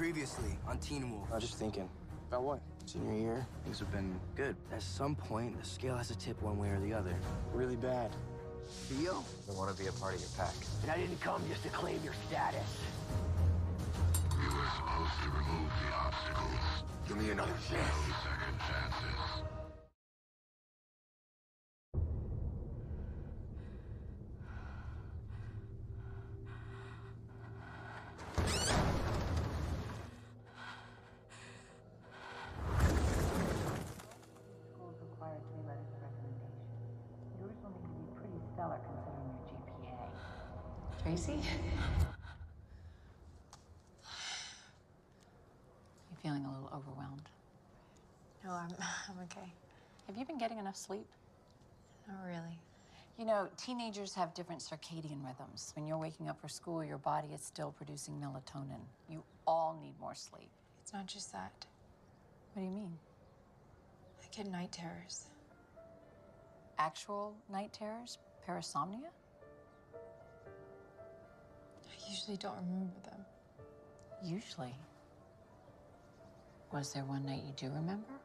Previously on Teen Wolf. I was just thinking. About what? Senior year, things have been good. At some point, the scale has to tip one way or the other. Really bad. Theo? I want to be a part of your pack. And I didn't come just to claim your status. We were supposed to remove the obstacles. Give me another chance. No second chances. Schools require three letters of recommendation. Yours will need to be pretty stellar considering your GPA. Tracy? You feeling a little overwhelmed? No, I'm, I'm okay. Have you been getting enough sleep? Not really. You know, teenagers have different circadian rhythms. When you're waking up for school, your body is still producing melatonin. You all need more sleep. It's not just that. What do you mean? I get night terrors. Actual night terrors? Parasomnia? I usually don't remember them. Usually. Was there one night you do remember?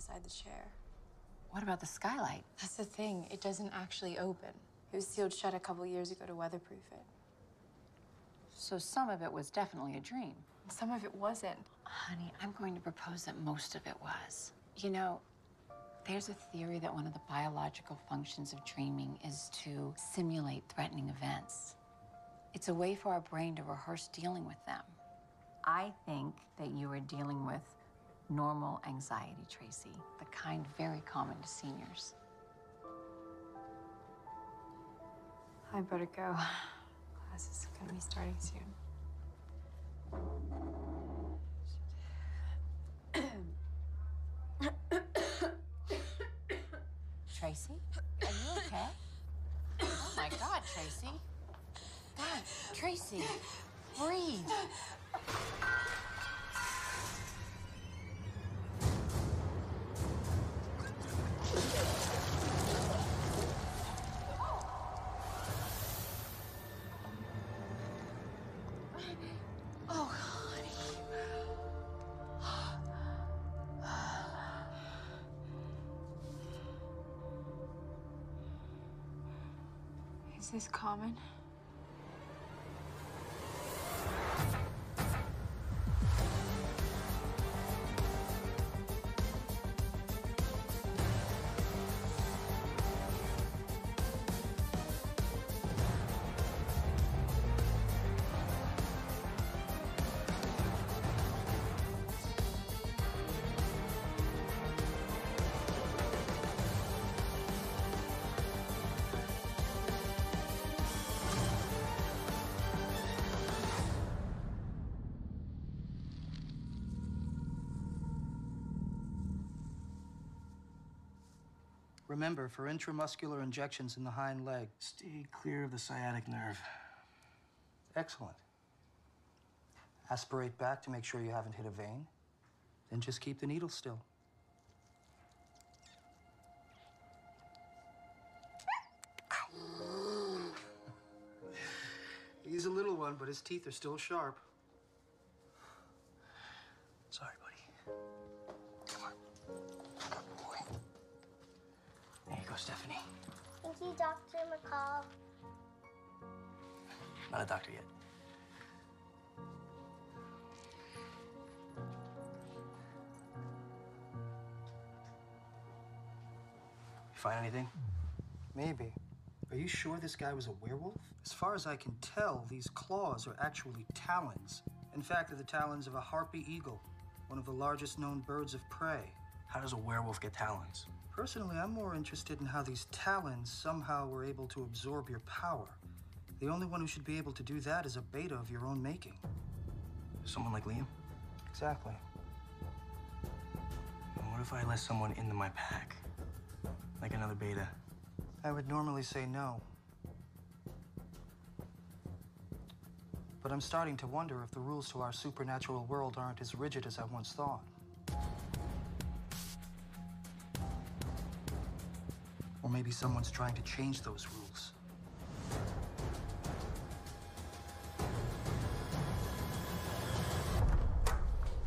Beside the chair. What about the skylight? That's the thing, it doesn't actually open. It was sealed shut a couple years ago to weatherproof it. So some of it was definitely a dream. Some of it wasn't. Honey, I'm going to propose that most of it was. You know, there's a theory that one of the biological functions of dreaming is to simulate threatening events. It's a way for our brain to rehearse dealing with them. I think that you are dealing with normal anxiety, Tracy, the kind very common to seniors. I better go. Class is gonna be starting soon. Tracy, are you okay? oh my God, Tracy. God, Tracy, breathe. This common? Remember, for intramuscular injections in the hind leg. Stay clear of the sciatic nerve. Excellent. Aspirate back to make sure you haven't hit a vein. Then just keep the needle still. He's a little one, but his teeth are still sharp. Thank you, Dr. McCall. Not a doctor yet. You find anything? Maybe. Are you sure this guy was a werewolf? As far as I can tell, these claws are actually talons. In fact, they're the talons of a harpy eagle, one of the largest known birds of prey. How does a werewolf get talons? Personally, I'm more interested in how these talons somehow were able to absorb your power. The only one who should be able to do that is a beta of your own making. Someone like Liam? Exactly. And what if I let someone into my pack? Like another beta? I would normally say no. But I'm starting to wonder if the rules to our supernatural world aren't as rigid as I once thought. Or maybe someone's trying to change those rules.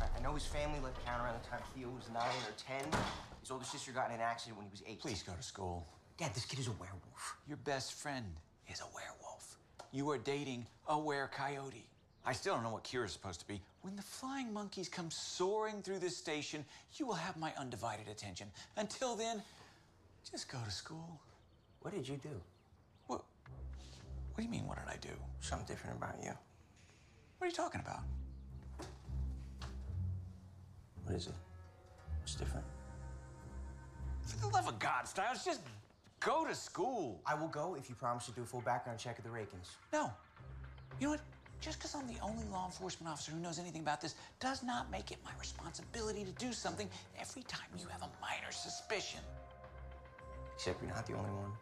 I know his family left town around the time Theo was nine or ten. His older sister got in an accident when he was eight. Please go to school. Dad, this kid is a werewolf. Your best friend is a werewolf. You are dating a were coyote. I still don't know what cure is supposed to be. When the flying monkeys come soaring through this station, you will have my undivided attention. Until then, just go to school. What did you do? What? What do you mean, what did I do? Something different about you. What are you talking about? What is it? What's different? For the love of God, Stiles, just go to school. I will go if you promise to do a full background check of the Raekens. No. You know what? Just because I'm the only law enforcement officer who knows anything about this does not make it my responsibility to do something every time you have a minor suspicion. Except you're not the only one.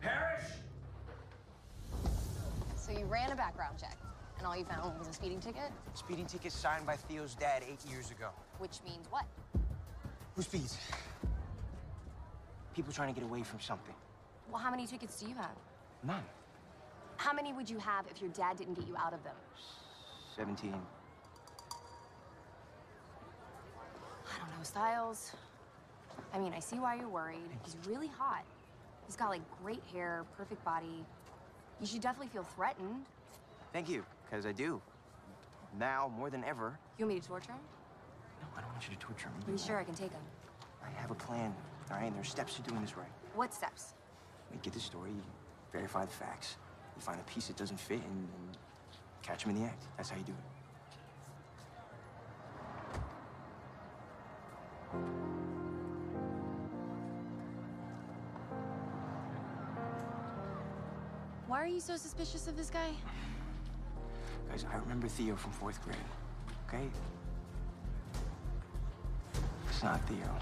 Parrish! So you ran a background check, and all you found was a speeding ticket? Speeding ticket signed by Theo's dad eight years ago. Which means what? Who speeds? People trying to get away from something. Well, how many tickets do you have? None. How many would you have if your dad didn't get you out of them? 17. I don't know, Stiles. I mean, I see why you're worried. He's really hot. He's got like great hair, perfect body. You should definitely feel threatened. Thank you, because I do. Now, more than ever. You want me to torture him? No, I don't want you to torture him. Are you sure I can take him? I have a plan, all right? And there are steps to doing this right. What steps? We get the story, you verify the facts, you find a piece that doesn't fit, and, and catch him in the act. That's how you do it. Why are you so suspicious of this guy? Guys, I remember Theo from fourth grade. okay? It's not Theo.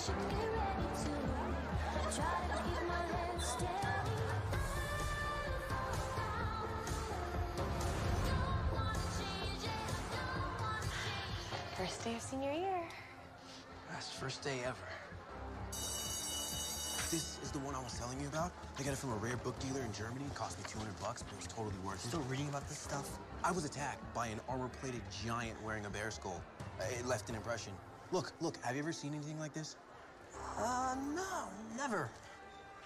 First day of senior year. That's first day ever. This is the one I was telling you about. I got it from a rare book dealer in Germany. It cost me 200 bucks, but it was totally worth it. Still reading about this stuff? I was attacked by an armor-plated giant wearing a bear skull. It left an impression. Look, look, have you ever seen anything like this? Uh, no, never.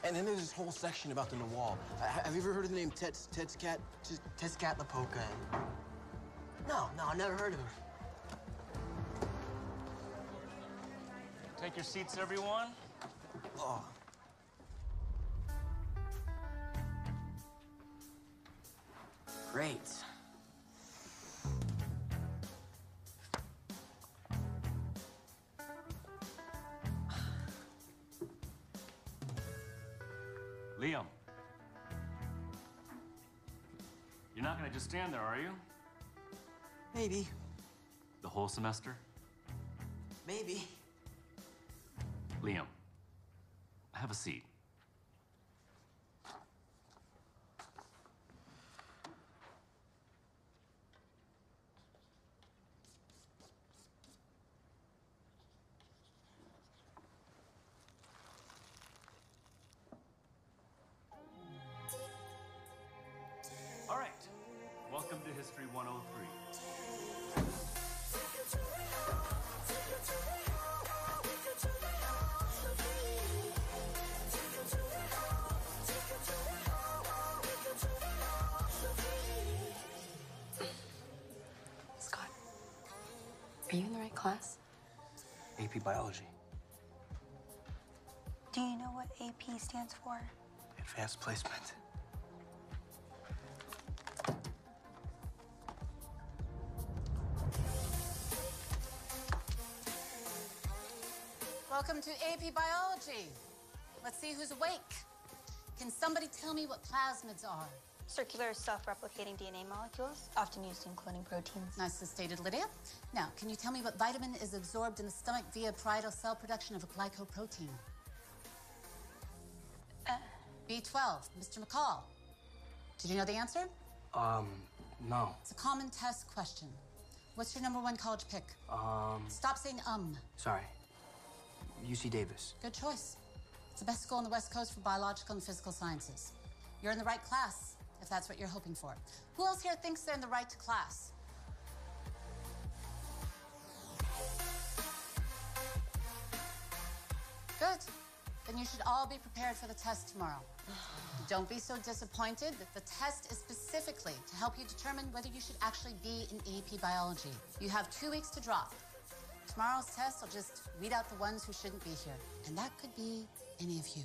And then there's this whole section about the Nawal. Uh, have you ever heard of the name Tets, Tetscat? Tezcatlipoca. No, no, I never heard of him. Take your seats, everyone. Oh. Great. Liam. You're not gonna just stand there, are you? Maybe. The whole semester? Maybe. Liam, have a seat. AP Biology. Do you know what AP stands for? Advanced placement. Welcome to AP Biology. Let's see who's awake. Can somebody tell me what plasmids are? Circular self-replicating DNA molecules, often used in cloning proteins. Nicely stated, Lydia. Now, can you tell me what vitamin is absorbed in the stomach via parietal cell production of a glycoprotein? B12, Mr. McCall. Did you know the answer? Um, no. It's a common test question. What's your number one college pick? Um, Stop saying um. sorry. UC Davis. Good choice. It's the best school on the West Coast for biological and physical sciences. You're in the right class, if that's what you're hoping for. Who else here thinks they're in the right class? Good. Then you should all be prepared for the test tomorrow. Don't be so disappointed that the test is specifically to help you determine whether you should actually be in AP biology. You have two weeks to drop. Tomorrow's test will just weed out the ones who shouldn't be here. And that could be any of you.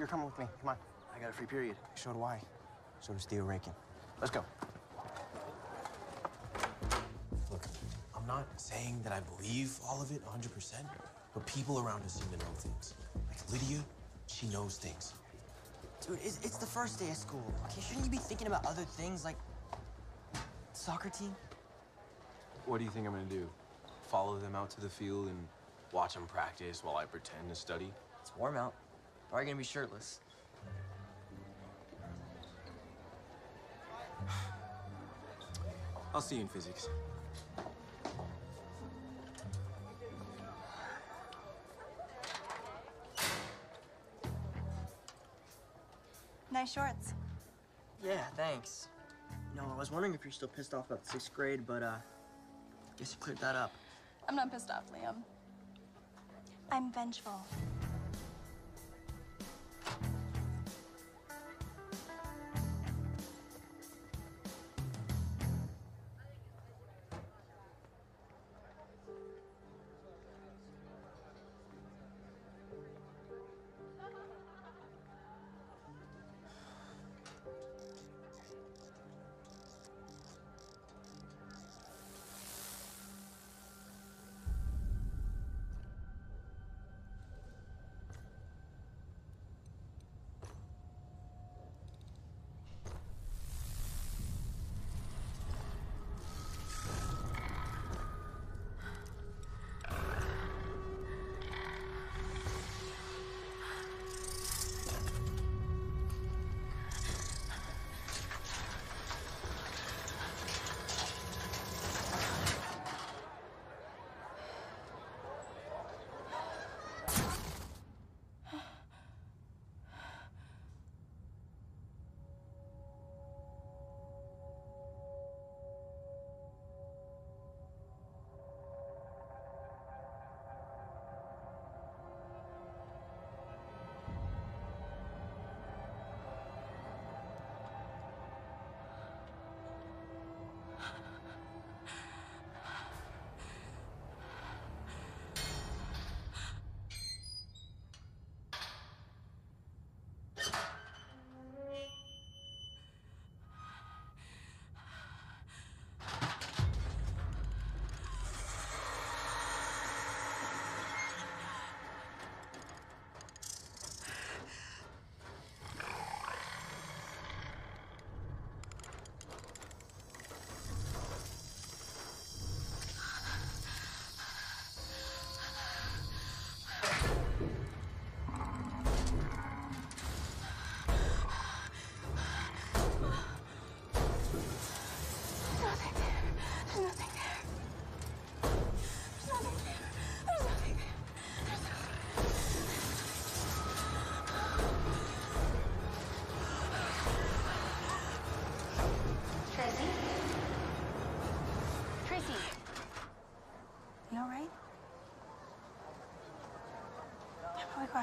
You're coming with me. Come on. I got a free period. So do I. So does Theo Raeken. Let's go. Look, I'm not saying that I believe all of it 100%, but people around us seem to know things. Like Lydia, she knows things. Dude, it's, it's the first day of school. Okay, shouldn't you be thinking about other things like soccer team? What do you think I'm gonna do? Follow them out to the field and watch them practice while I pretend to study? It's warm out. Probably gonna be shirtless. I'll see you in physics. Nice shorts. Yeah, thanks. No, I was wondering if you're still pissed off about sixth grade, but uh, guess you cleared that up. I'm not pissed off, Liam. I'm vengeful.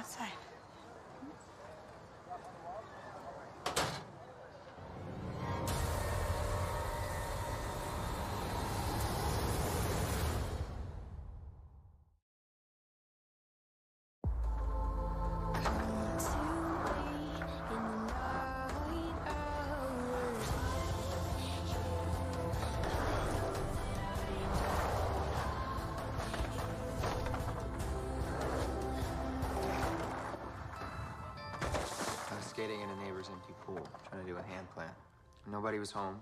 Outside? Pool, trying to do a hand plant. Nobody was home.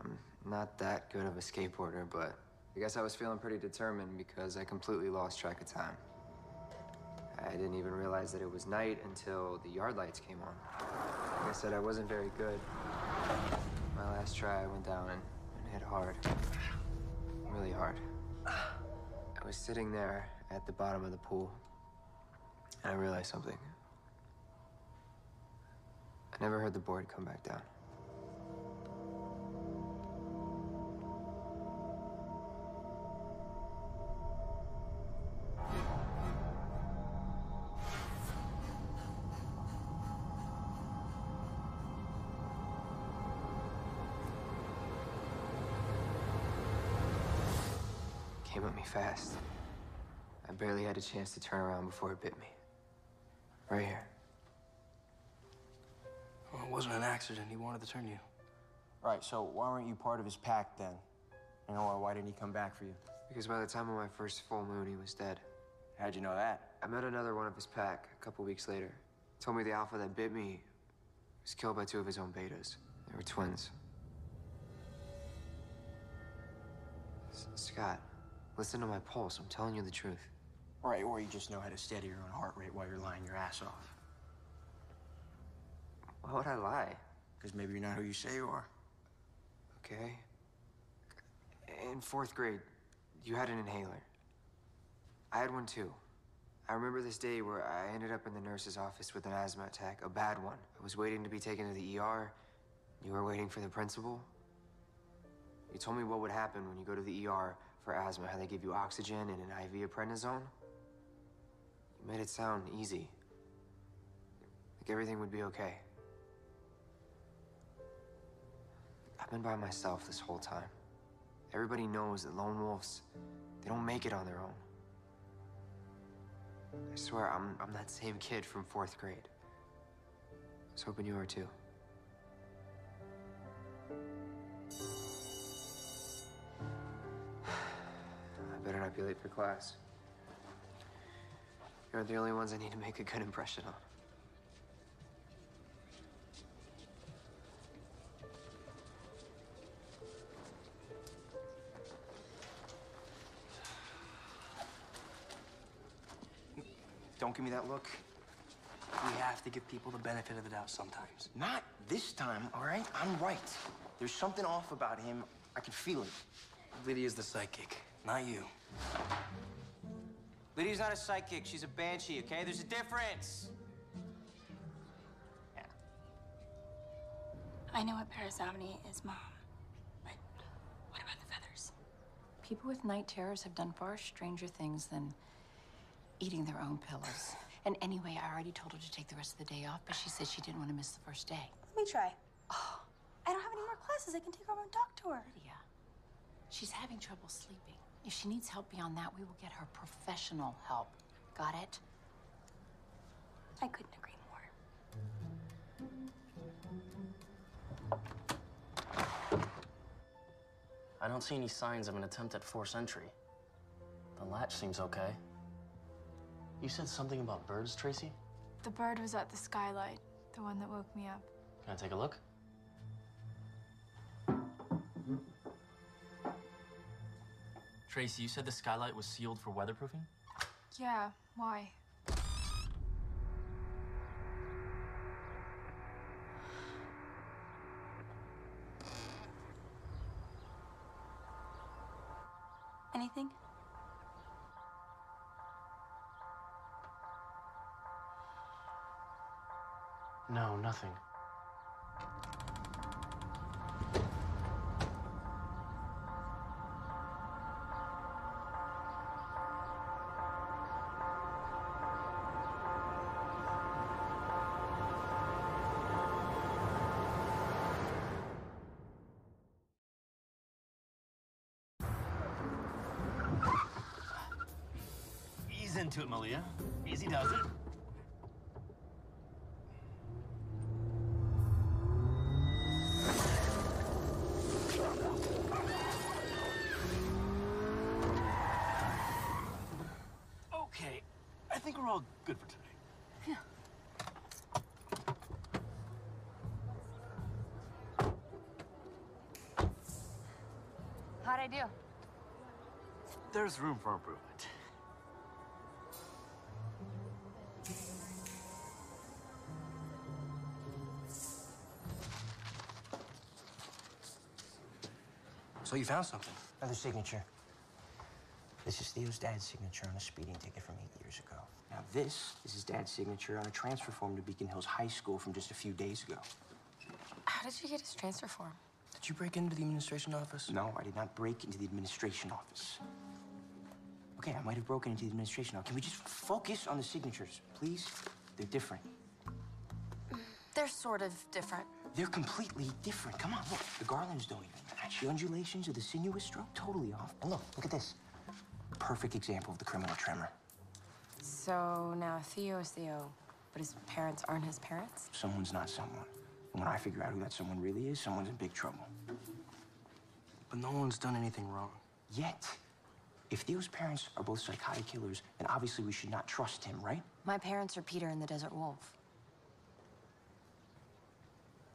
I'm not that good of a skateboarder, but I guess I was feeling pretty determined because I completely lost track of time. I didn't even realize that it was night until the yard lights came on. Like I said, I wasn't very good. My last try, I went down and, and hit hard. Really hard. I was sitting there at the bottom of the pool, and I realized something. I never heard the board come back down. Came at me fast. I barely had a chance to turn around before it bit me. Right here. Accident. He wanted to turn you. Right, so why weren't you part of his pack then? You know, or why didn't he come back for you? Because by the time of my first full moon, he was dead. How'd you know that? I met another one of his pack a couple weeks later. Told me the alpha that bit me was killed by two of his own betas. They were twins. S- Scott, listen to my pulse. I'm telling you the truth. Right, or you just know how to steady your own heart rate while you're lying your ass off. Why would I lie? Because maybe you're not who you say you are. Okay. In fourth grade, you had an inhaler. I had one too. I remember this day where I ended up in the nurse's office with an asthma attack, a bad one. I was waiting to be taken to the ER. You were waiting for the principal. You told me what would happen when you go to the ER for asthma, how they give you oxygen and an IV of prednisone. You made it sound easy. Like everything would be okay. Been by myself this whole time. Everybody knows that lone wolves, they don't make it on their own. I swear, I'm, I'm that same kid from fourth grade. I was hoping you were too. I better not be late for class. You're the only ones I need to make a good impression on. Don't give me that look. We have to give people the benefit of the doubt sometimes. Not this time, all right? I'm right. There's something off about him. I can feel it. Lydia's the psychic, not you. Lydia's not a psychic. She's a banshee, okay? There's a difference. Yeah. I know what parasomnia is, Mom. But what about the feathers? People with night terrors have done far stranger things than eating their own pillows. And anyway, I already told her to take the rest of the day off, but she said she didn't want to miss the first day. Let me try. Oh, I don't have any more classes. I can take her on talk to her. Lydia, she's having trouble sleeping. If she needs help beyond that, we will get her professional help. Got it? I couldn't agree more. I don't see any signs of an attempt at force entry. The latch seems okay. You said something about birds, Tracy? The bird was at the skylight, the one that woke me up. Can I take a look? Tracy, you said the skylight was sealed for weatherproofing? Yeah, why? nothing. Ease into it, Malia. Easy does it. How'd I do? There's room for improvement. So you found something? Another signature. This is Theo's dad's signature on a speeding ticket from eight years ago. Now this is his dad's signature on a transfer form to Beacon Hills High School from just a few days ago. How did you get his transfer form? Did you break into the administration office? No, I did not break into the administration office. Okay, I might have broken into the administration office. Can we just focus on the signatures, please? They're different. They're sort of different. They're completely different. Come on, look. The garlands don't even match. The undulations of the sinuous stroke, totally off. And look, look at this. Perfect example of the criminal tremor. So now Theo is Theo, but his parents aren't his parents? Someone's not someone. And when I figure out who that someone really is, someone's in big trouble. But no one's done anything wrong. Yet. If Theo's parents are both psychotic killers, then obviously we should not trust him, right? My parents are Peter and the Desert Wolf.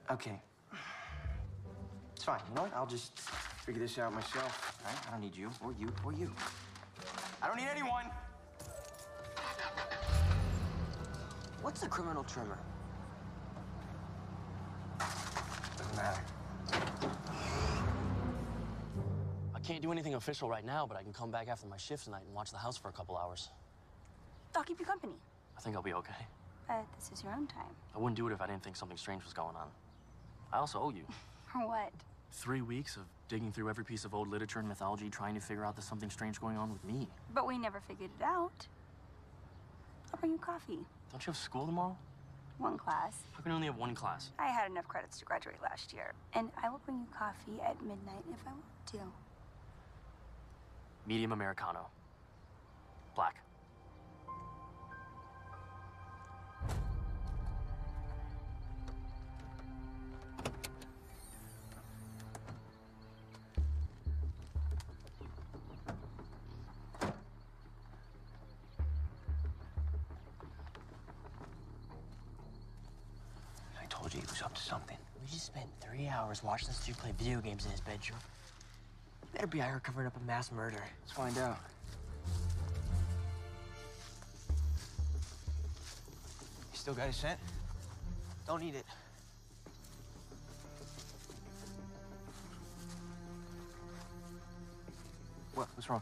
Okay. It's fine. You know what? I'll just figure this out myself. All right? I don't need you, or you, or you. I don't need anyone. What's a criminal tremor? Doesn't matter. I can't do anything official right now, but I can come back after my shift tonight and watch the house for a couple hours. I'll keep you company. I think I'll be okay. But this is your own time. I wouldn't do it if I didn't think something strange was going on. I also owe you. For what? Three weeks of digging through every piece of old literature and mythology trying to figure out there's something strange going on with me. But we never figured it out. I'll bring you coffee. Don't you have school tomorrow? One class. How can you only have one class? I had enough credits to graduate last year. And I will bring you coffee at midnight if I want to. Medium Americano. Black. Was up to something. We just spent three hours watching this dude play video games in his bedroom. Better be out here covering up a mass murder. Let's find out. You still got his scent? Don't eat it. What? What's wrong?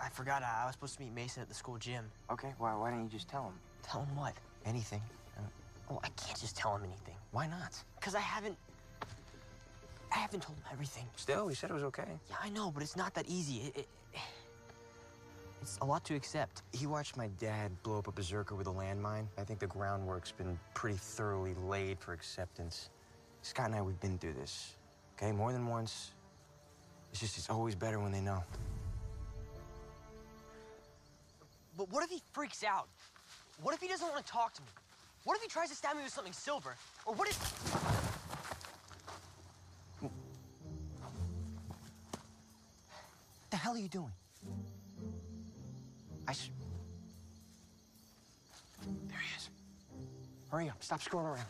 I forgot I, I was supposed to meet Mason at the school gym. Okay, why, why didn't you just tell him? Tell him what? Anything. Oh, I can't just tell him anything. Why not? Because I haven't. I haven't told him everything. Still, he said it was okay. Yeah, I know, but it's not that easy. It, it, it's a lot to accept. He watched my dad blow up a berserker with a landmine. I think the groundwork's been pretty thoroughly laid for acceptance. Scott and I, we've been through this. Okay, more than once. It's just, it's always better when they know. But what if he freaks out? What if he doesn't want to talk to me? What if he tries to stab me with something silver? Or what if. The hell are you doing? I. S- there he is. Hurry up. Stop screwing around.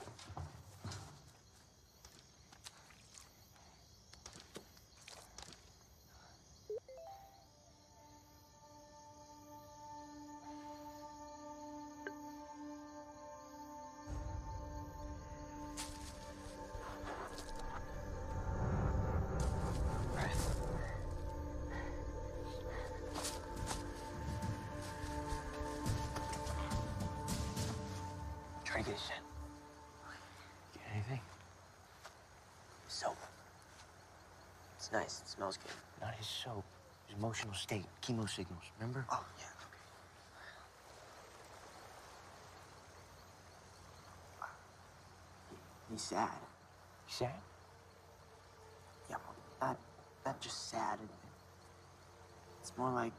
Chemo signals. Remember? Oh, yeah. Okay. He's sad. You sad? Yeah, well, not, not just sad. It- It's more like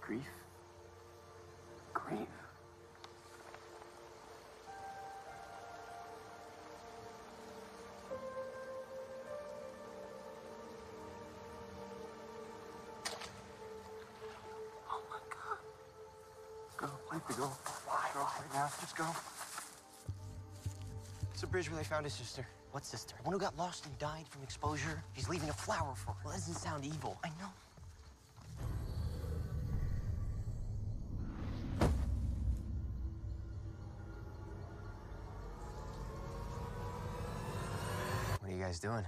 grief. Breathe. Now. Let's go. It's the bridge where they found his sister. What sister? The one who got lost and died from exposure? He's leaving a flower for her. Well, that doesn't sound evil. I know. What are you guys doing?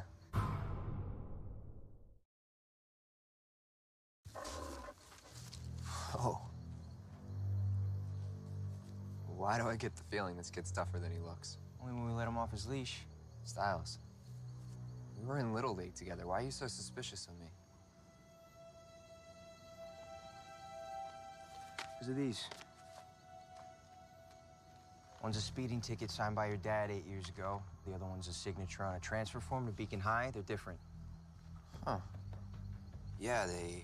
I get the feeling this kid's tougher than he looks? Only when we let him off his leash. Stiles. We were in Little League together. Why are you so suspicious of me? Because of these. One's a speeding ticket signed by your dad eight years ago. The other one's a signature on a transfer form to Beacon High. They're different. Huh. Yeah, they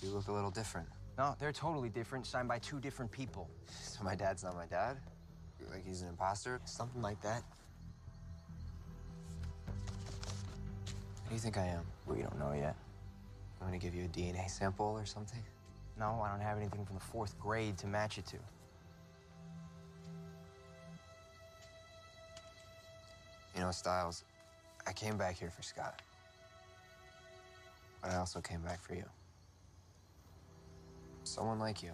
do look a little different. No, they're totally different, signed by two different people. So my dad's not my dad? Like he's an imposter? Something like that. Who do you think I am? We don't know yet. I'm gonna give you a DNA sample or something? No, I don't have anything from the fourth grade to match it to. You know, Stiles, I came back here for Scott. But I also came back for you. Someone like you.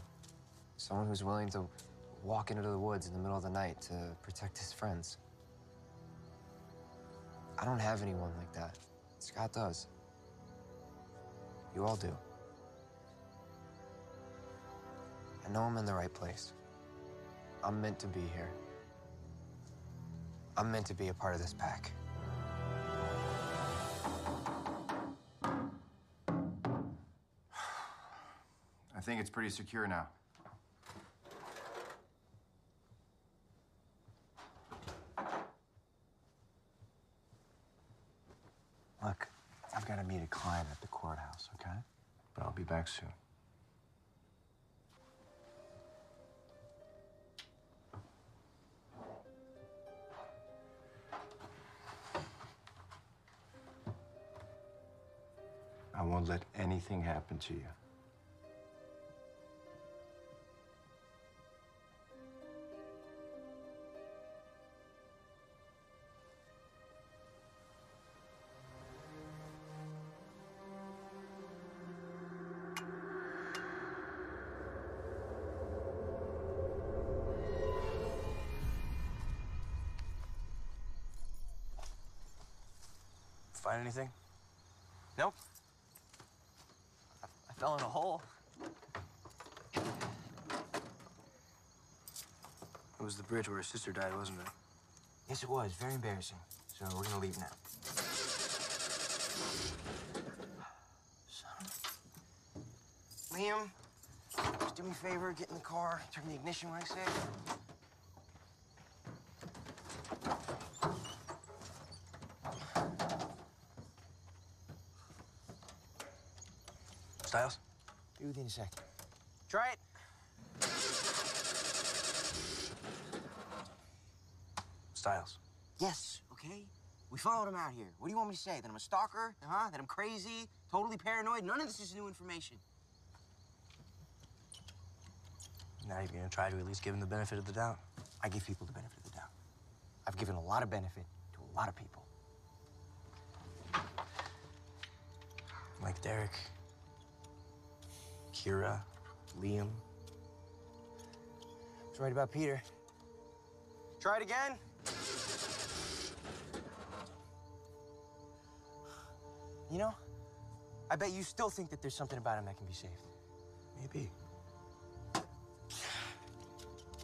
Someone who's willing to walk into the woods in the middle of the night to protect his friends. I don't have anyone like that. Scott does. You all do. I know I'm in the right place. I'm meant to be here. I'm meant to be a part of this pack. Think it's pretty secure now. Look, I've got to meet a client at the courthouse, okay? But I'll be back soon. I won't let anything happen to you. Find anything? Nope. I, I fell in a hole. It was the bridge where his sister died, wasn't it? Yes, it was. Very embarrassing. So we're gonna leave now. Son. Liam, just do me a favor, get in the car, turn the ignition when I say Stiles? Be with you in a sec. Try it. Stiles. Yes, okay? We followed him out here. What do you want me to say? That I'm a stalker? Huh? That I'm crazy? Totally paranoid? None of this is new information. Now you're gonna try to at least give him the benefit of the doubt. I give people the benefit of the doubt. I've given a lot of benefit to a lot of people. Like Derek, Kira, Liam. I was right about Peter. Try it again. You know, I bet you still think that there's something about him that can be saved. Maybe.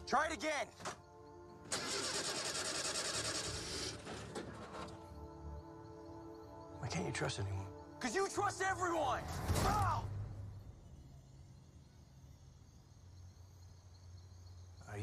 Try it again. Why can't you trust anyone? Because you trust everyone! Oh!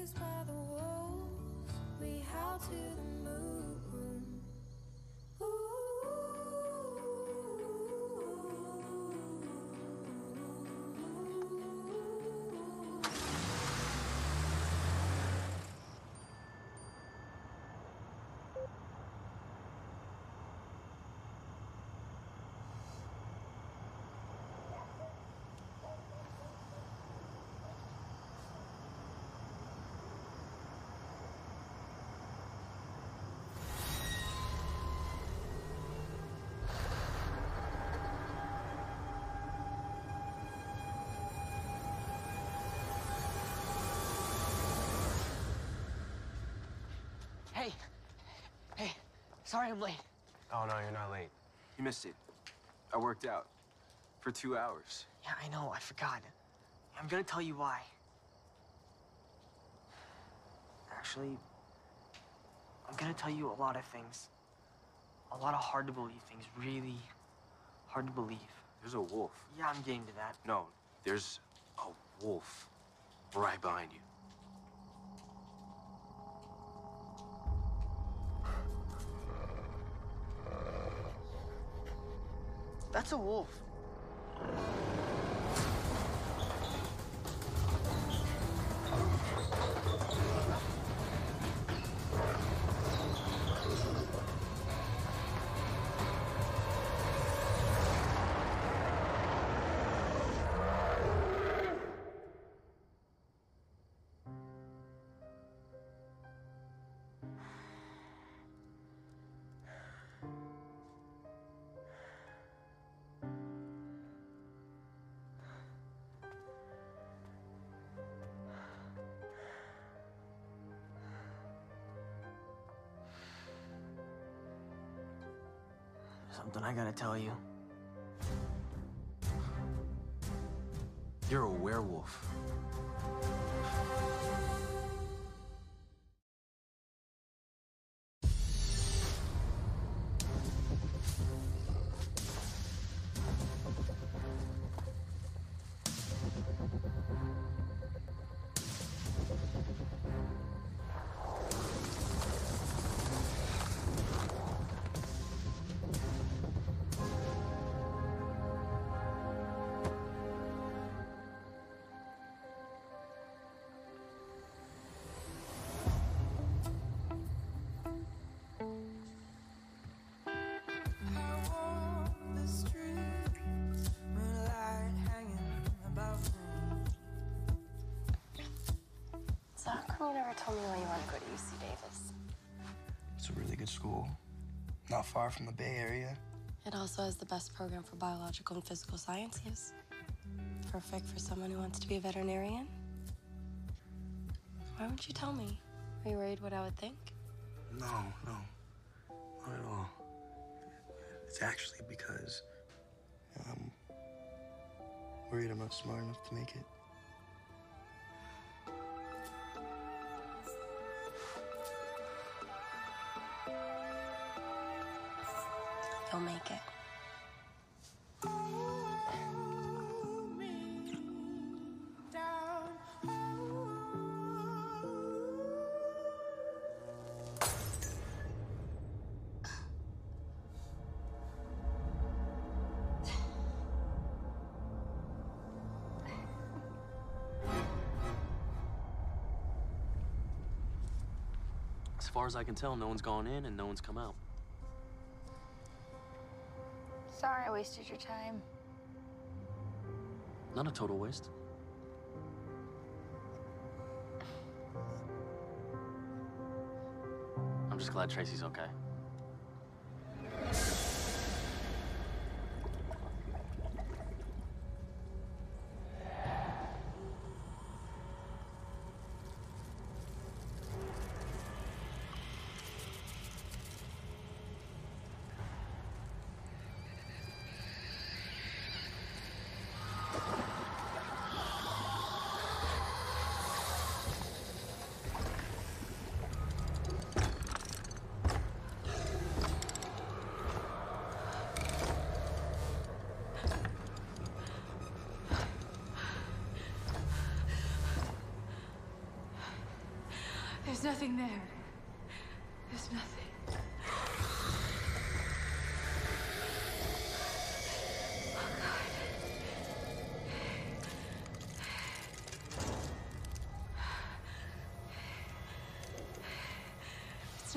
raised by the wolves. We howl to the sorry I'm late. Oh, no, you're not late. You missed it. I worked out for two hours. Yeah, I know, I forgot. I'm gonna tell you why. Actually, I'm gonna tell you a lot of things. A lot of hard to believe things, really hard to believe. There's a wolf. Yeah, I'm getting to that. No, there's a wolf right behind you. That's a wolf. Something I gotta tell you. You're a werewolf. You never told me why you want to go to UC Davis? It's a really good school. Not far from the Bay Area. It also has the best program for biological and physical sciences. Perfect for someone who wants to be a veterinarian. Why wouldn't you tell me? Are you worried what I would think? No, no. Not at all. It's actually because I'm worried I'm not smart enough to make it. You'll make it. As far as I can tell, no one's gone in and no one's come out. Sorry I wasted your time. Not a total waste. I'm just glad Tracy's okay.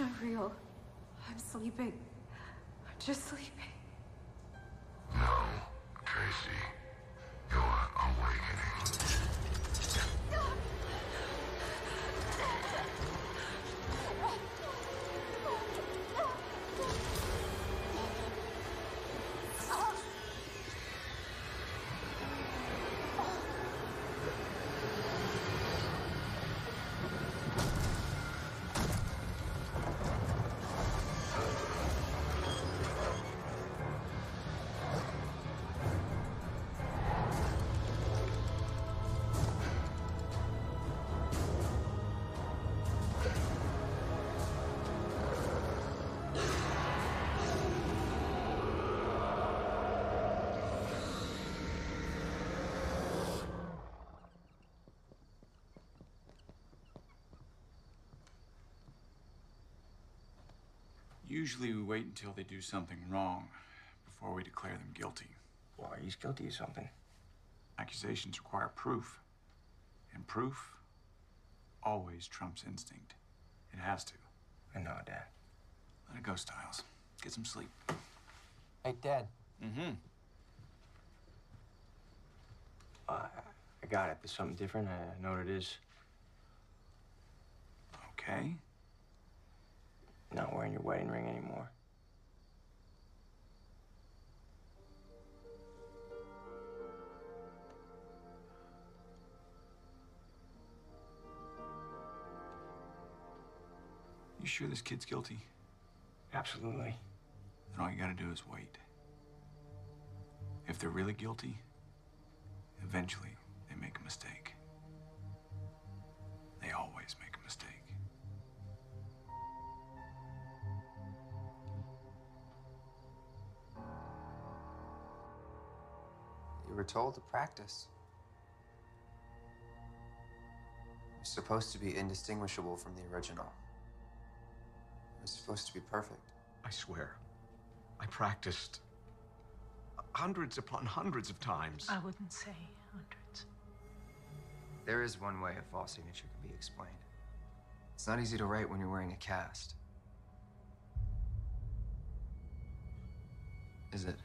Not real. I'm sleeping. I'm just sleeping. Usually we wait until they do something wrong before we declare them guilty. Why, he's guilty of something. Accusations require proof. And proof always trumps instinct. It has to. I know, Dad. Let it go, Stiles. Get some sleep. Hey, Dad. Mm-hmm. Uh, I got it. There's something different. I know what it is. Okay. Not wearing your wedding ring anymore. You sure this kid's guilty? Absolutely. Then all you gotta do is wait. If they're really guilty, eventually they make a mistake. They always make a mistake. Were told to practice. You're supposed to be indistinguishable from the original. You're supposed to be perfect. I swear. I practiced hundreds upon hundreds of times. I wouldn't say hundreds. There is one way a false signature can be explained. It's not easy to write when you're wearing a cast. Is it?